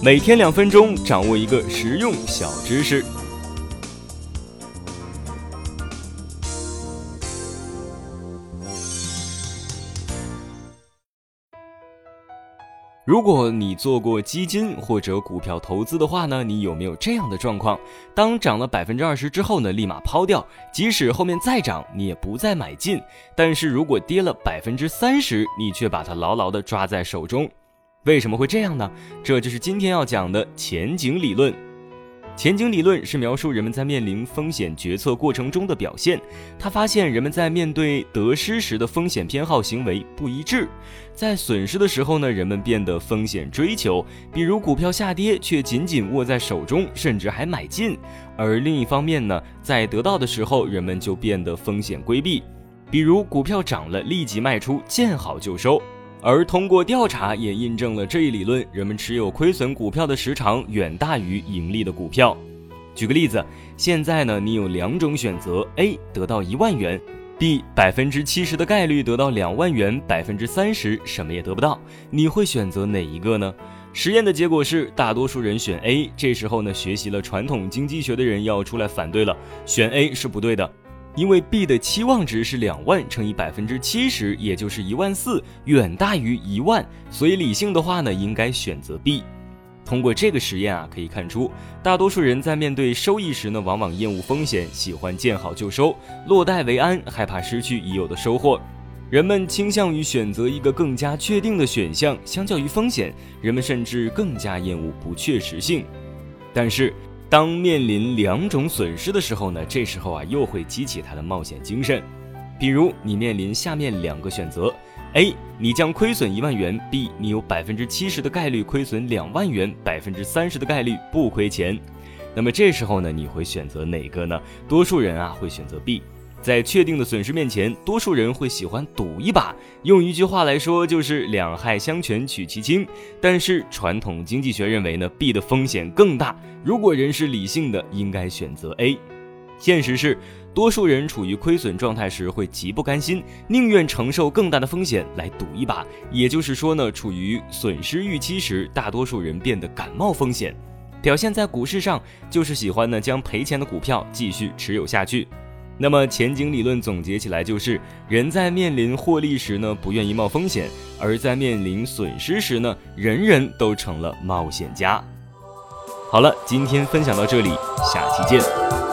每天两分钟，掌握一个实用小知识。如果你做过基金或者股票投资的话呢，你有没有这样的状况？当涨了百分之二十之后呢，立马抛掉，即使后面再涨，你也不再买进。但是如果跌了百分之三十，你却把它牢牢的抓在手中。为什么会这样呢？这就是今天要讲的前景理论。前景理论是描述人们在面临风险决策过程中的表现。他发现人们在面对得失时的风险偏好行为不一致，在损失的时候呢，人们变得风险追求，比如股票下跌却紧紧握在手中，甚至还买进；而另一方面呢，在得到的时候，人们就变得风险规避，比如股票涨了立即卖出，见好就收。而通过调查也印证了这一理论，人们持有亏损股票的时长远大于盈利的股票。举个例子，现在呢，你有两种选择：A 得到一万元，B 百分之七十的概率得到两万元，百分之三十什么也得不到。你会选择哪一个呢？实验的结果是，大多数人选 A。这时候呢，学习了传统经济学的人要出来反对了，选 A 是不对的。因为 B 的期望值是两万乘以百分之七十，也就是一万四，远大于一万，所以理性的话呢，应该选择 B。通过这个实验啊，可以看出，大多数人在面对收益时呢，往往厌恶风险，喜欢见好就收，落袋为安，害怕失去已有的收获。人们倾向于选择一个更加确定的选项，相较于风险，人们甚至更加厌恶不确实性。但是，当面临两种损失的时候呢，这时候啊又会激起他的冒险精神。比如你面临下面两个选择：A，你将亏损一万元；B，你有百分之七十的概率亏损两万元，百分之三十的概率不亏钱。那么这时候呢，你会选择哪个呢？多数人啊会选择 B。在确定的损失面前，多数人会喜欢赌一把。用一句话来说，就是两害相权取其轻。但是传统经济学认为呢，B 的风险更大。如果人是理性的，应该选择 A。现实是，多数人处于亏损状态时会极不甘心，宁愿承受更大的风险来赌一把。也就是说呢，处于损失预期时，大多数人变得感冒风险。表现在股市上，就是喜欢呢将赔钱的股票继续持有下去。那么前景理论总结起来就是：人在面临获利时呢，不愿意冒风险；而在面临损失时呢，人人都成了冒险家。好了，今天分享到这里，下期见。